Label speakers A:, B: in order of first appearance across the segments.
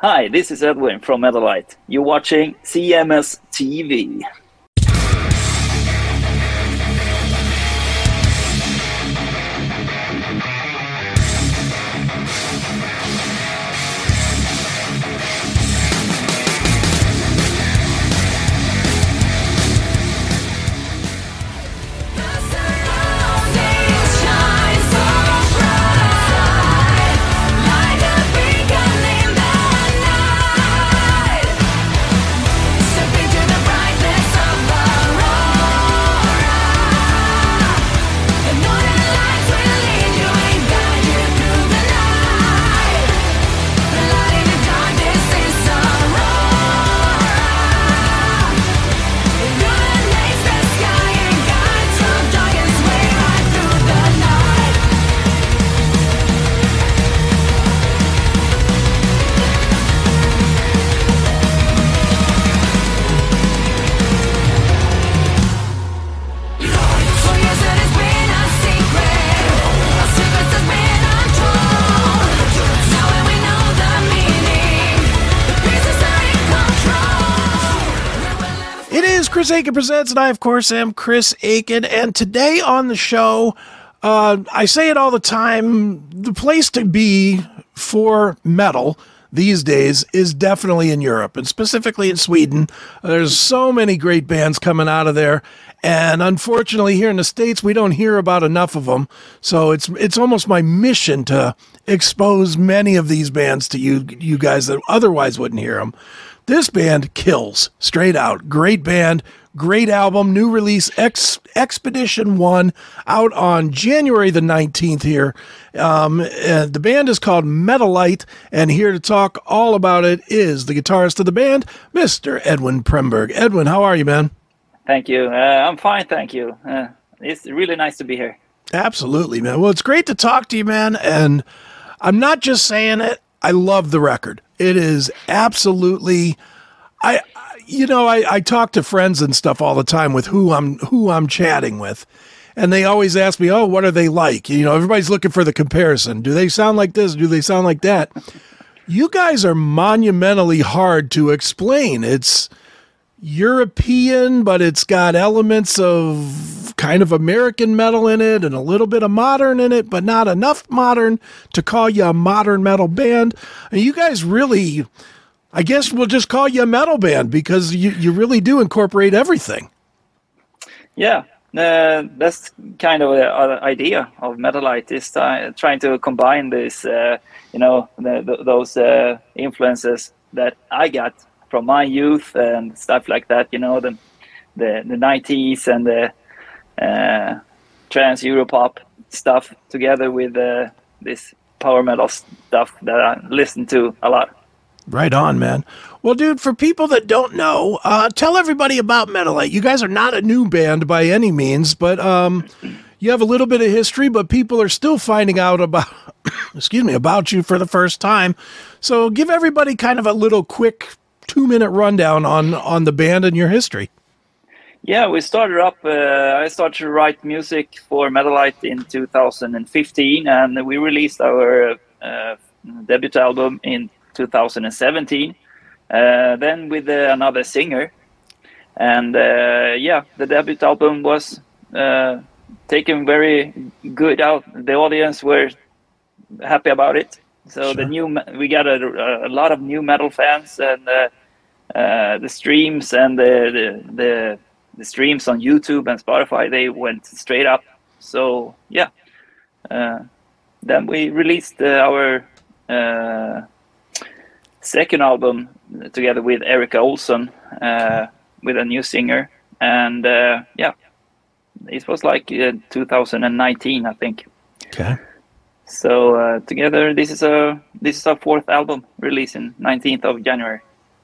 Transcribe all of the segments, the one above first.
A: Hi, this is Edwin from Metalite. You're watching CMS TV.
B: Chris Akin presents, and I, of course, am Chris Akin. And today on the show, uh, I say it all the time the place to be for metal these days is definitely in Europe, and specifically in Sweden. There's so many great bands coming out of there. And unfortunately, here in the States, we don't hear about enough of them. So it's it's almost my mission to expose many of these bands to you you guys that otherwise wouldn't hear them. This band kills straight out. Great band, great album, new release, Ex- Expedition One, out on January the 19th here. Um, the band is called Metalite, and here to talk all about it is the guitarist of the band, Mr. Edwin Premberg. Edwin, how are you, man?
A: Thank you. Uh, I'm fine, thank you. Uh, it's really nice to be here.
B: Absolutely, man. Well, it's great to talk to you, man. And I'm not just saying it, I love the record. It is absolutely. I, you know, I, I talk to friends and stuff all the time with who I'm who I'm chatting with, and they always ask me, "Oh, what are they like?" You know, everybody's looking for the comparison. Do they sound like this? Do they sound like that? You guys are monumentally hard to explain. It's European, but it's got elements of kind of American metal in it and a little bit of modern in it, but not enough modern to call you a modern metal band. And you guys really, I guess we'll just call you a metal band because you, you really do incorporate everything.
A: Yeah, uh, that's kind of the idea of Metalite is uh, trying to combine this, uh, you know, the, the, those uh, influences that I got from my youth and stuff like that. You know, the the the 90s and the uh, trans Europop stuff together with uh, this power metal stuff that I listen to a lot.
B: Right on, man. Well, dude, for people that don't know, uh, tell everybody about Metalite. You guys are not a new band by any means, but um, you have a little bit of history, but people are still finding out about, excuse me, about you for the first time. So give everybody kind of a little quick two minute rundown on on the band and your history.
A: Yeah, we started up. Uh, I started to write music for Metalite in 2015, and we released our uh, debut album in 2017. Uh, then with uh, another singer, and uh, yeah, the debut album was uh, taken very good out. The audience were happy about it. So sure. the new we got a, a, lot of new metal fans, and uh, the streams and the, the, the the streams on YouTube and Spotify they went straight up. So yeah, uh, then we released uh, our uh, second album together with Erica Ohlsson uh, with a new singer, and uh, yeah, it was like 2019, I think.
B: Okay.
A: So together, this is a this is our fourth album released in 19th of January.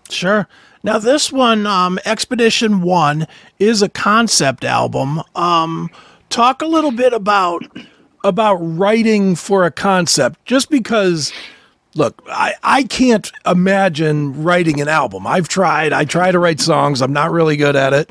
B: Sure. Now this one, um, Expedition One, is a concept album. Um, talk a little bit about about writing for a concept, just because. Look, I, I can't imagine writing an album. I've tried. I try to write songs. I'm not really good at it.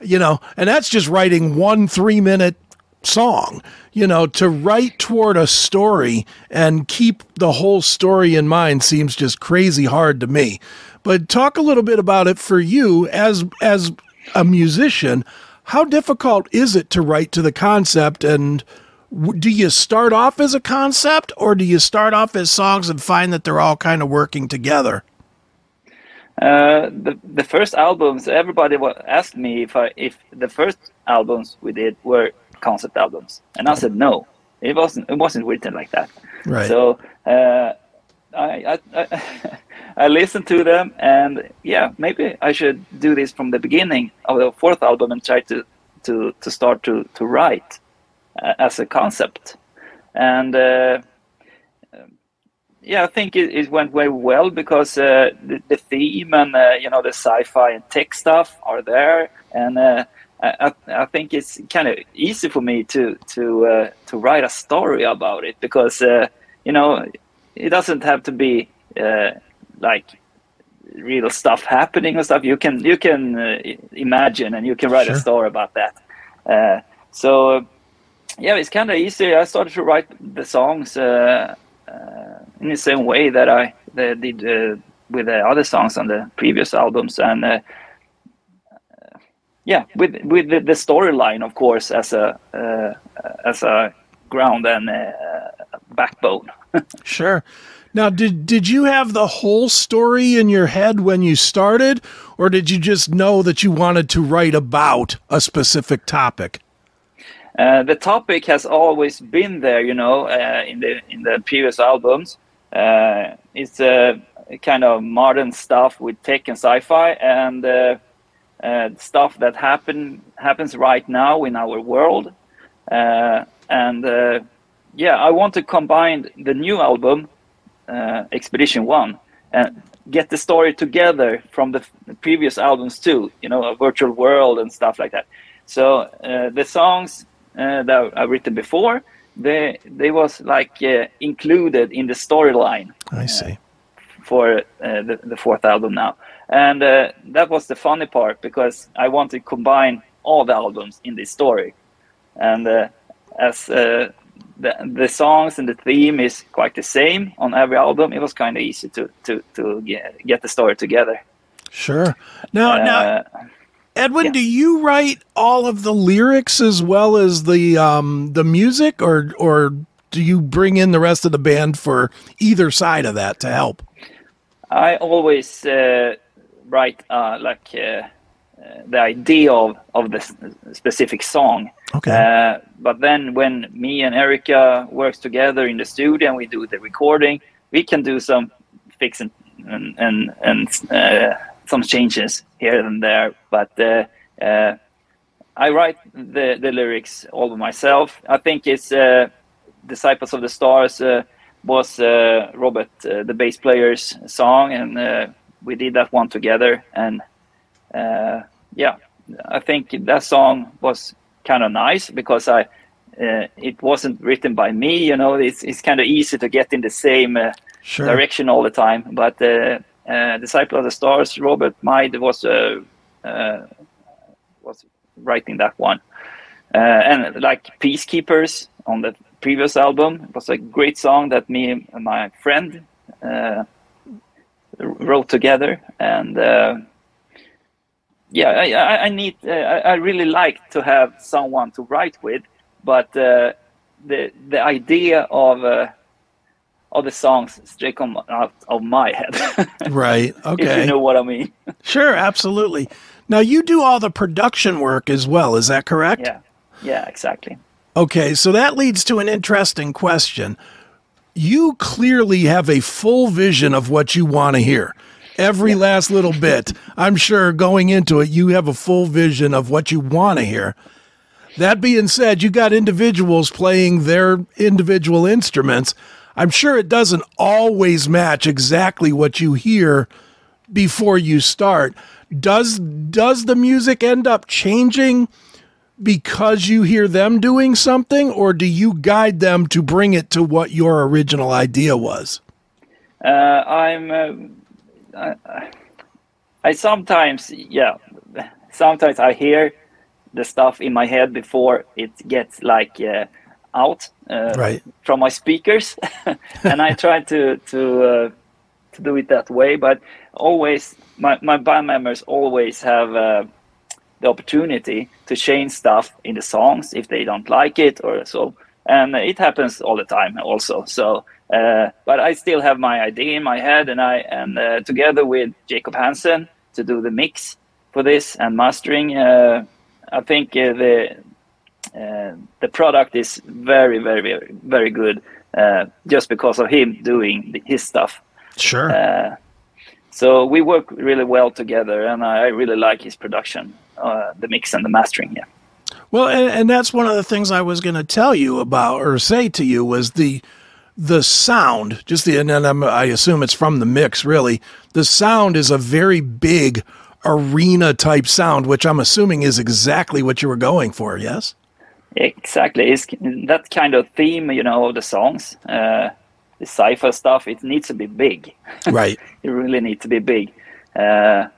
B: You know, and that's just writing one three minute song. You know, to write toward a story and keep the whole story in mind seems just crazy hard to me. But talk a little bit about it for you as as a musician. How difficult is it to write to the concept and do you start off as a concept or do you start off as songs and find that they're all kind of working together?
A: Uh, the the first albums, everybody asked me if I if the first albums we did were concept albums, and I said no. It wasn't. It wasn't written like that.
B: Right.
A: So uh, I, I, I, I listened to them, and yeah, maybe I should do this from the beginning of the fourth album and try to to to start to to write uh, as a concept, and. Uh, yeah, I think it, it, went very well because uh, the, the, theme and uh, you know the sci-fi and tech stuff are there, and uh, I, I, think it's kind of easy for me to to uh, to write a story about it because you know it doesn't have to be uh, like real stuff happening or stuff. You can you can uh, imagine and you can write sure. a story about that. Uh, so yeah, it's kind of easy. I started to write the songs uh, in the same way that I did with the other songs on the previous albums and yeah, with with the, the storyline, of course, as a uh, as a ground and uh, backbone.
B: sure. Now, did did you have the whole story in your head when you started, or did you just know that you wanted to write about a specific topic?
A: Uh, the topic has always been there, you know, uh, in the in the previous albums. Uh, it's a kind of modern stuff with tech and sci-fi, and uh, uh, stuff that happen happens right now in our world. Uh, and uh, yeah, I want to combine the new album, uh, Expedition One, and get the story together from the, the, previous albums too. You know, a virtual world and stuff like that. So uh, the songs uh, that I've written before, they they was like included in the storyline.
B: I see.
A: For the, the fourth album now and uh, that was the funny part because I wanted to combine all the albums in this story, and uh, as uh, the the songs and the theme is quite the same on every album, it was kind of easy to to to get, get the story together.
B: Sure. Now, now, uh, Edwin, yeah. do you write all of the lyrics as well as the um, the music, or or do you bring in the rest of the band for either side of that to help?
A: I always uh, write uh, like uh, the idea of, of the specific song.
B: Okay.
A: Uh, but then when me and Erica works together in the studio and we do the recording, we can do some fixing and and, and uh, some changes here and there. But uh, I write the, the lyrics all by myself. I think it's Disciples of the Stars was Robert, the bass player's song, and we did that one together, and uh, yeah, I think that song was kind of nice because I uh, it wasn't written by me. You know, it's it's kind of easy to get in the same uh, sure. direction all the time. But uh, uh, Disciple of the Stars, Robert Majd was uh, was writing that one, and like Peacekeepers on the previous album it was a great song that me and my friend wrote together and uh, yeah I, I need uh, I really like to have someone to write with but uh, the the idea of uh, of the songs straight come out of my head.
B: Right okay
A: if you know what I mean.
B: Sure absolutely. Now you do all the production work as well is that correct?
A: Yeah yeah exactly.
B: Okay so that leads to an interesting question. You clearly have a full vision of what you want to hear. Every yeah. last little bit. I'm sure going into it, you have a full vision of what you want to hear. That being said, you got individuals playing their individual instruments. I'm sure it doesn't always match exactly what you hear before you start. Does does the music end up changing because you hear them doing something, or do you guide them to bring it to what your original idea was?
A: Uh, I'm. Uh, I, I sometimes, yeah, sometimes I hear the stuff in my head before it gets like uh, out uh,
B: right.
A: from my speakers, and I try to to uh, to do it that way. But always, my my band members always have uh, the opportunity to change stuff in the songs if they don't like it or so, and it happens all the time also. So. Uh, but I still have my idea in my head, and I and uh, together with Jacob Hansen to do the mix for this and mastering. Uh, I think uh, the uh, the product is very, very, very, very good uh, just because of him doing his stuff.
B: Sure.
A: Uh, so we work really well together, and I really like his production, uh, the mix and the mastering. Yeah.
B: Well, and, and that's one of the things I was going to tell you about or say to you was the the sound. Just the and I'm, I assume it's from the mix. Really, the sound is a very big arena type sound, which I'm assuming is exactly what you were going for. Yes.
A: Exactly, it's that kind of theme, you know, of the songs. Uh, the sci-fi stuff, it needs to be big.
B: Right.
A: it really needs to be big. Uh,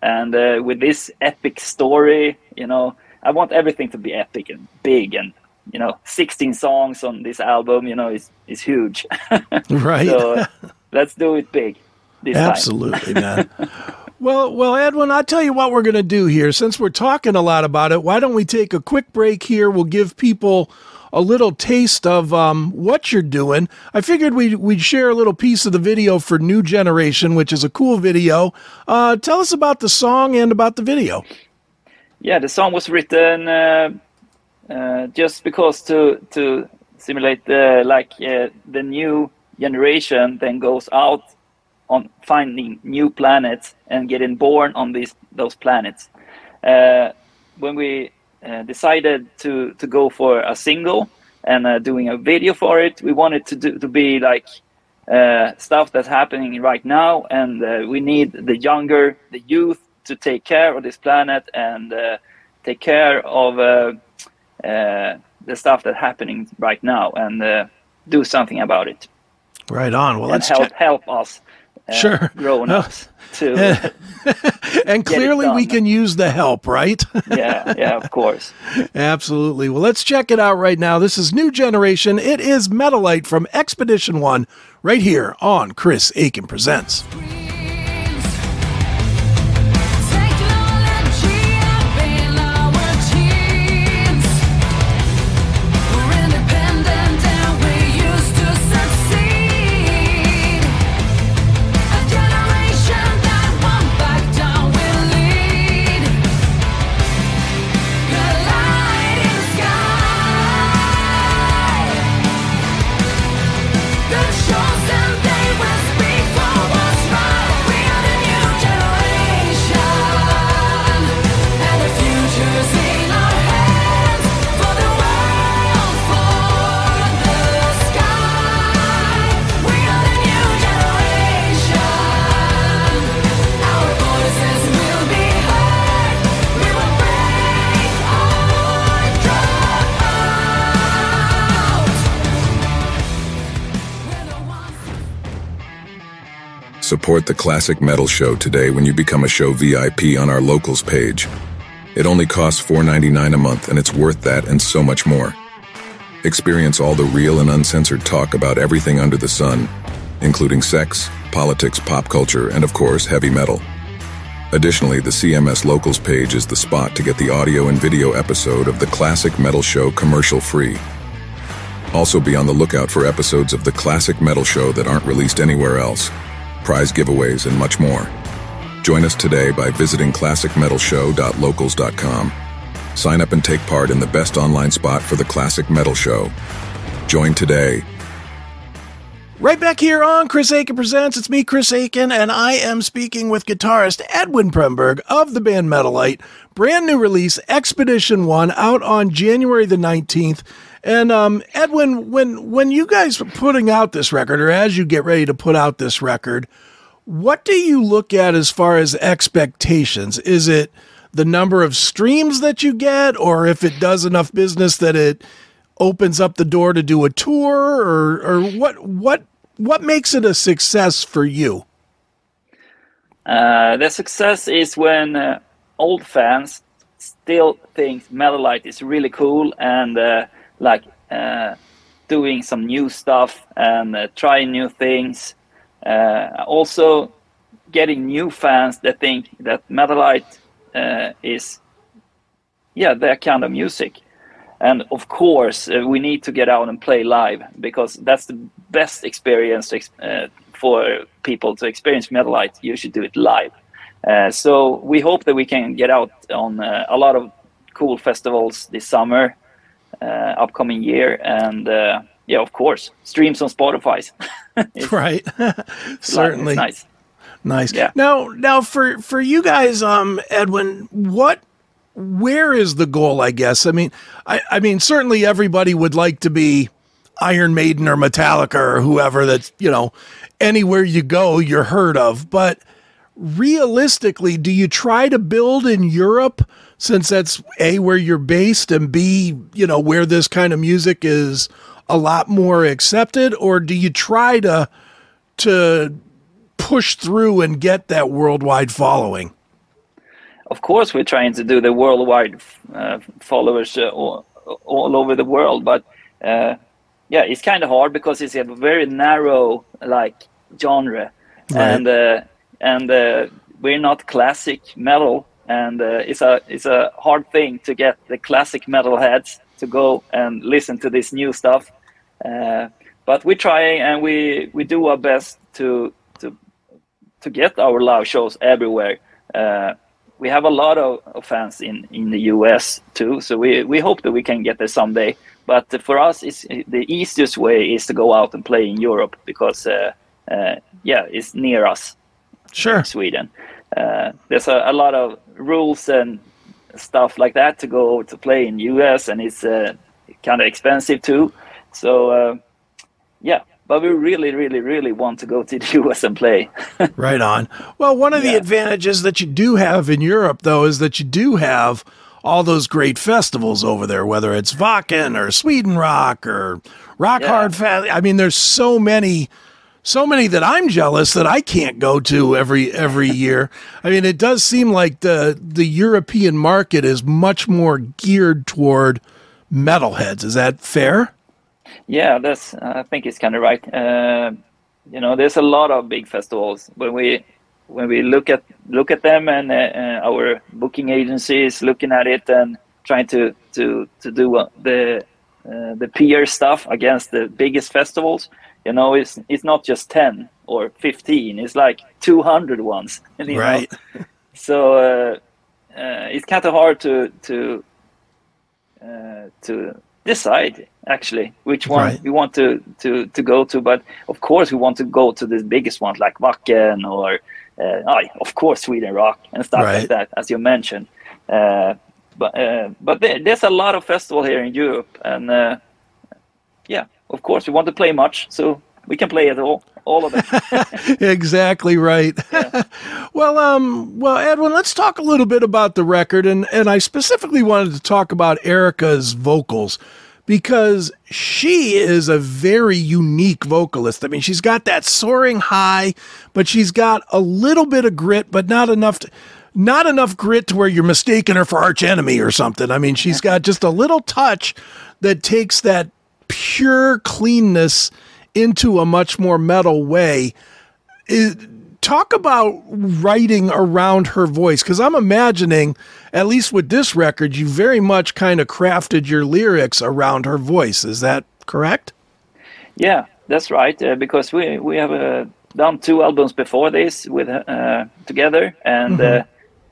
A: and uh, with this epic story, you know, I want everything to be epic and big and you know 16 songs on this album you know is is huge
B: right
A: so let's do it big
B: absolutely man well well edwin i tell you what we're going to do here since we're talking a lot about it why don't we take a quick break here we'll give people a little taste of um, what you're doing. I figured we'd, we'd share a little piece of the video for New Generation, which is a cool video. Uh, tell us about the song and about the video.
A: Yeah, the song was written uh, uh, just because to to simulate the like uh, the new generation then goes out on finding new planets and getting born on these those planets. Uh, when we uh, decided to to go for a single and uh, doing a video for it, we wanted to do to be like stuff that's happening right now, and we need the younger, the youth, to take care of this planet and take care of the stuff that's happening right now and uh, do something about it.
B: Right on. Well,
A: and
B: let's
A: help
B: check.
A: help us. Uh,
B: sure.
A: Grown ups to.
B: and clearly, we can use the help, right?
A: yeah, yeah, of course.
B: Absolutely. Well, let's check it out right now. This is New Generation. It is Metalite from Expedition One, right here on Chris Akin Presents.
C: Support the Classic Metal Show today when you become a show VIP on our locals page. It only costs $4.99 a month and it's worth that and so much more. Experience all the real and uncensored talk about everything under the sun, including sex, politics, pop culture, and of course, heavy metal. Additionally, the CMS Locals page is the spot to get the audio and video episode of the Classic Metal Show commercial free. Also be on the lookout for episodes of the Classic Metal Show that aren't released anywhere else prize giveaways, and much more. Join us today by visiting classicmetalshow.locals.com. Sign up and take part in the best online spot for the Classic Metal Show. Join today.
B: Right back here on Chris Akin Presents. It's me, Chris Akin, and I am speaking with guitarist Edwin Premberg of the band Metalite. Brand new release, Expedition 1, out on January the 19th. And um, Edwin, when when you guys are putting out this record, or as you get ready to put out this record, what do you look at as far as expectations? Is it the number of streams that you get, or if it does enough business that it opens up the door to do a tour, or or what what what makes it a success for you?
A: Uh, the success is when uh, old fans still think Metalite is really cool and uh, like uh, doing some new stuff and uh, trying new things. Uh, also, getting new fans that think that Metalite is, yeah, their kind of music. And of course, we need to get out and play live because that's the best experience uh, for people to experience Metalite. You should do it live. Uh, so we hope that we can get out on uh, a lot of cool festivals this summer, upcoming year, and uh, yeah, of course, streams on Spotify.
B: right, certainly
A: nice.
B: Nice. Yeah. Now, now for for you guys, um, Edwin, what, where is the goal? I guess. I mean, I, I mean, certainly everybody would like to be Iron Maiden or Metallica or whoever. That's you know, anywhere you go, you're heard of. But realistically, do you try to build in Europe since that's a where you're based and b you know where this kind of music is a lot more accepted, or do you try to to push through and get that worldwide following?
A: Of course, we're trying to do the worldwide uh, followers uh, all, all, over the world, but uh, yeah, it's kind of hard because it's a very narrow like genre, right. and uh, and uh, we're not classic metal, and uh, it's a it's a hard thing to get the classic metal heads to go and listen to this new stuff. but we try and we we do our best to to get our live shows everywhere. Uh, we have a lot of, of, fans in, in the US too, so we, we hope that we can get there someday. But for us, it's, the easiest way is to go out and play in Europe because, uh, uh, yeah, it's near us.
B: Sure.
A: Sweden. Uh, there's a, a, lot of rules and stuff like that to go to play in US, and it's uh, kind of expensive too. So, uh, yeah, but we really, really, really want to go to the US and play.
B: right on. Well, one of yeah. the advantages that you do have in Europe, though, is that you do have all those great festivals over there, whether it's Wacken or Sweden Rock or Rock yeah. Hard Fest. I mean, there's so many. So many that I'm jealous that I can't go to every every year. I mean, it does seem like the the European market is much more geared toward metalheads. Is that fair?
A: Yeah, that's. I think it's kind of right. Uh, you know, there's a lot of big festivals when we when we look at look at them and uh, uh our booking agencies looking at it and trying to to to do uh, the uh, the peer stuff against the biggest festivals. You know, it's it's not just ten or fifteen; it's like 200 ones.
B: right.
A: Know? So uh, it's kind of hard to to to decide actually which one right. we want to, to, to go to. But of course, we want to go to the biggest ones like Wacken or, uh, of course, Sweden Rock and stuff right. like that, as you mentioned. Uh, but uh, but there, there's a lot of festival here in Europe, and uh, yeah, of course, we want to play much, so we can play it all. All of
B: it. exactly right. Yeah. well, um, well, Edwin, let's talk a little bit about the record, and and I specifically wanted to talk about Erica's vocals because she is a very unique vocalist. I mean, she's got that soaring high, but she's got a little bit of grit, but not enough to, not enough grit to where you're mistaking her for arch enemy or something. I mean, she's got just a little touch that takes that pure cleanness into a much more metal way. It, talk about writing around her voice because I'm imagining, at least with this record, you very much kind of crafted your lyrics around her voice. Is that correct?
A: Yeah, that's right. Uh, because we we have uh, done two albums before this with uh, together, and mm-hmm. Uh,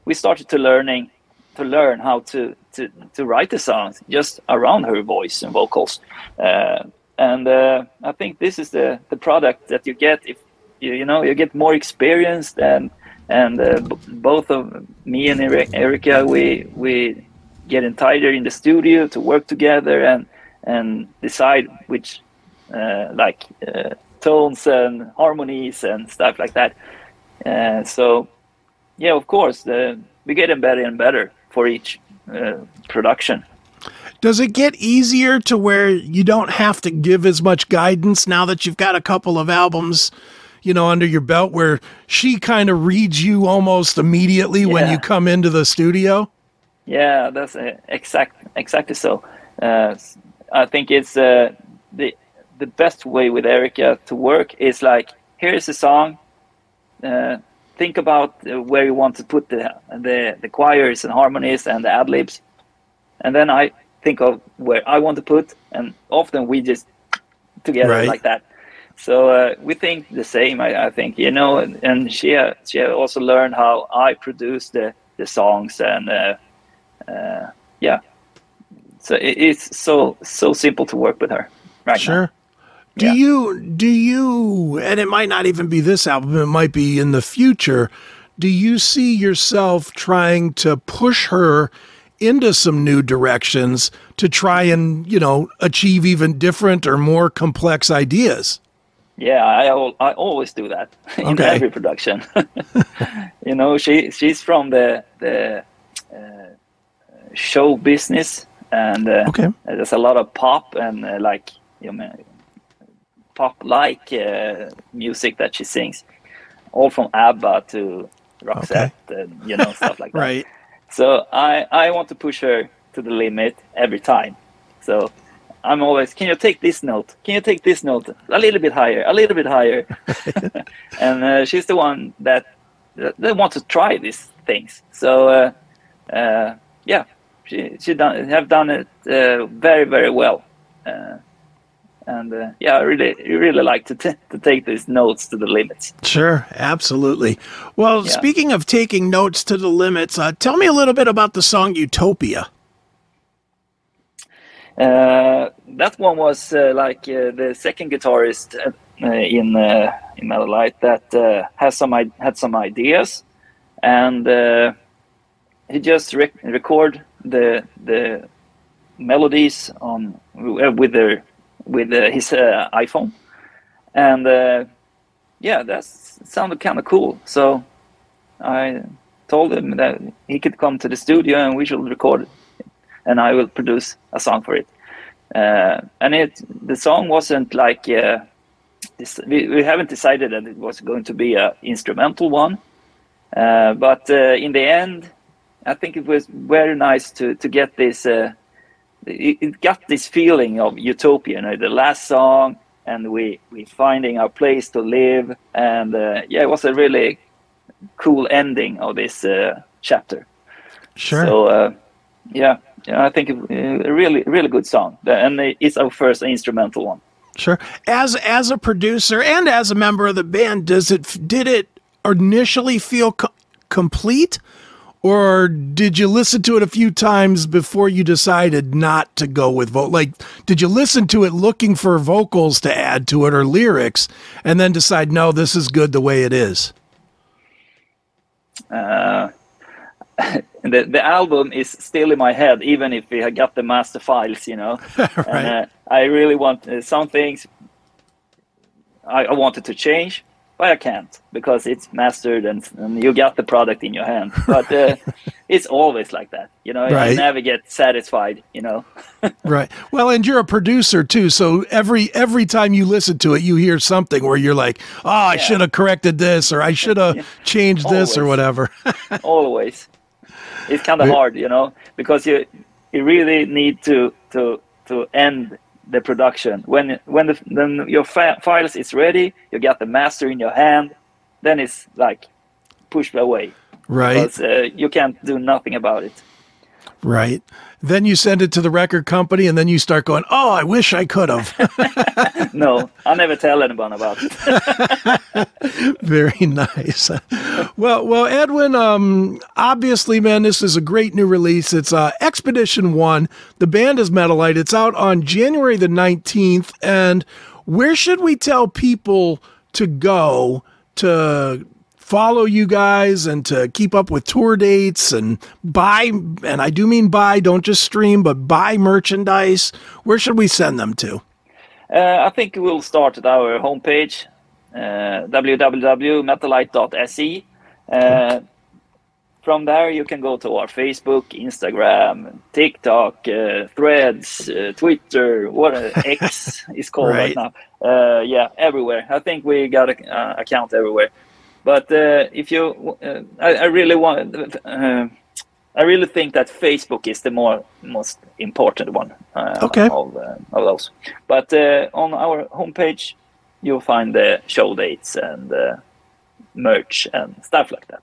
A: we started to learning to learn how to to to write the songs just around her voice and vocals. Uh, and uh, I think this is the the product that you get if you, you know you get more experienced and and uh, b- both of me and Erica we we get in tighter in the studio to work together and and decide which uh, like uh, tones and harmonies and stuff like that. Uh, so yeah, of course, the, we getting better and better for each uh, production.
B: Does it get easier to where you don't have to give as much guidance now that you've got a couple of albums you know, under your belt where she kind of reads you almost immediately yeah. when you come into the studio?
A: Yeah, that's uh, exact exactly so. Uh, I think it's uh, the the best way with Erica to work is like here is a song. Think about uh, where you want to put the the the choirs and harmonies and the ad libs, and then I think of where I want to put, and often we just together
B: Right.
A: like that. So uh, we think the same. I, I think you know, and, and she uh, she also learned how I produce the the songs, and uh, uh, yeah. So it, it's so so simple to work with her right now.
B: Do
A: Yeah.
B: you do you and it might not even be this album, it might be in the future. Do you see yourself trying to push her into some new directions to try and, you know, achieve even different or more complex ideas?
A: Yeah, I al- I always do that in
B: Okay.
A: every production. you know, she she's from the the uh, show business, and uh,
B: Okay.
A: there's a lot of pop and uh, like you know, pop like uh, music that she sings, all from ABBA to Roxette, and you know stuff like that.
B: Right.
A: So I I want to push her to the limit every time. So I'm always, can you take this note? Can you take this note a little bit higher, a little bit higher? and uh, she's the one that that, wants to try these things. So uh, uh, yeah, she she done have done it uh, very very well. And uh, yeah, I really really like to t- to take these notes to the limits.
B: Sure, absolutely. Well,
A: Yeah.
B: speaking of taking notes to the limits, uh, tell me a little bit about the song Utopia.
A: Uh, that one was uh, like uh, the second guitarist uh, in uh, in Metalite that uh, has some I- had some ideas, and uh, he just rec- record the the melodies on with their with uh, his uh, iPhone, and uh, yeah, that sounded kind of cool. So I told him that he could come to the studio and we should record it and I will produce a song for it. Uh, and it the song wasn't like uh, this, we, we haven't decided that it was going to be a instrumental one, uh, but in the end, I think it was very nice to to get this. It, it got this feeling of utopia. You know, the last song, and we we finding our place to live, and uh, yeah, it was a really cool ending of this uh, chapter.
B: Sure.
A: So uh, yeah, yeah, I think it, uh, a really really good song, and it's our first instrumental one.
B: Sure. As as a producer and as a member of the band, does it did it initially feel co- complete, or did you listen to it a few times before you decided not to go with vote? Like, did you listen to it looking for vocals to add to it or lyrics, and then decide no, this is good the way it is?
A: Uh, the the album is still in my head, even if we had got the master files, you know.
B: right.
A: And, uh, I really want uh, some things. I, I wanted to change, but I can't because it's mastered and, and you got the product in your hand. But uh, it's always like that, you know.
B: Right.
A: I never get satisfied, you know.
B: Right. Well, and you're a producer too, so every every time you listen to it, you hear something where you're like, "Oh, I
A: Yeah.
B: should have corrected this, or I should have changed this, or whatever."
A: always. It's kind of hard, you know, because you you really need to to to end the production when when the then your fi- files is ready, you got the master in your hand, then it's like pushed away
B: right.
A: because uh, you can't do nothing about it.
B: Right. Then you send it to the record company, and then you start going, "Oh, I wish I could have."
A: No, I never tell anyone about it.
B: Very nice. well, well, Edwin. Um, obviously, man, this is a great new release. It's uh, Expedition One. The band is Metalite. It's out on January the nineteenth. And where should we tell people to go to follow you guys and to keep up with tour dates and buy? And I do mean buy. Don't just stream, but buy merchandise. Where should we send them to?
A: Uh, I think we'll start at our homepage, uh, www.metalite.se. Uh, from there, you can go to our Facebook, Instagram, TikTok, uh, Threads, uh, Twitter, what uh, X is called
B: Right.
A: right, now. Uh, yeah, everywhere. I think we got a uh, account everywhere. But uh, if you, uh, I, I really want, uh, I really think that Facebook is the more most important one. Uh,
B: okay.
A: Of, uh, of those, but uh, on our homepage, you'll find the show dates and uh, merch and stuff like that.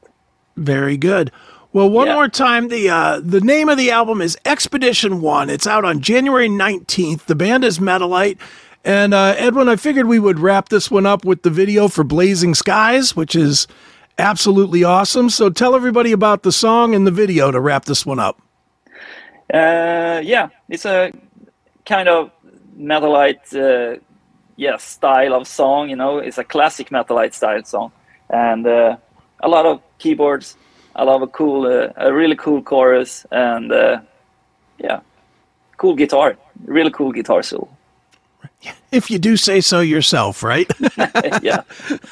B: Very good. Well, one
A: Yeah.
B: more time, the uh, the name of the album is Expedition One. It's out on January nineteenth. The band is Metalite, and uh, Edwin, I figured we would wrap this one up with the video for Blazing Skies, which is absolutely awesome. So tell everybody about the song and the video to wrap this one up.
A: Uh, yeah, it's a kind of metalite, uh, yeah, style of song. You know, it's a classic metalite style song, and uh, a lot of keyboards, a lot of cool, uh, a really cool chorus, and uh, yeah, cool guitar, really cool guitar solo.
B: If you do say so yourself, right?
A: yeah,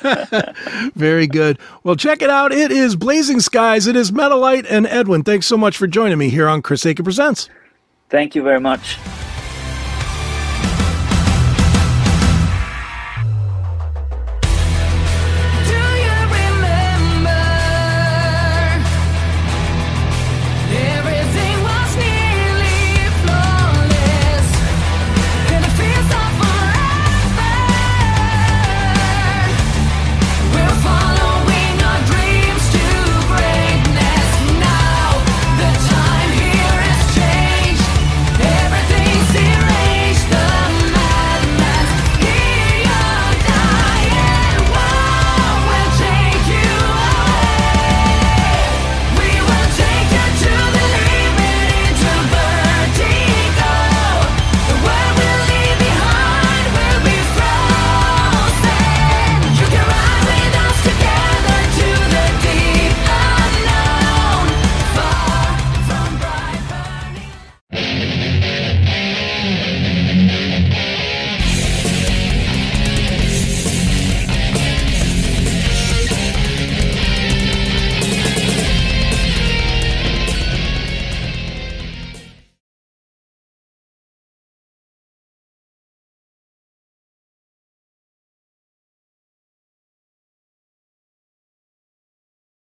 B: Very good. Well, check it out. It is Blazing Skies. It is Metalite and Edwin. Thanks so much for joining me here on Chris Akin Presents.
A: thank you very much.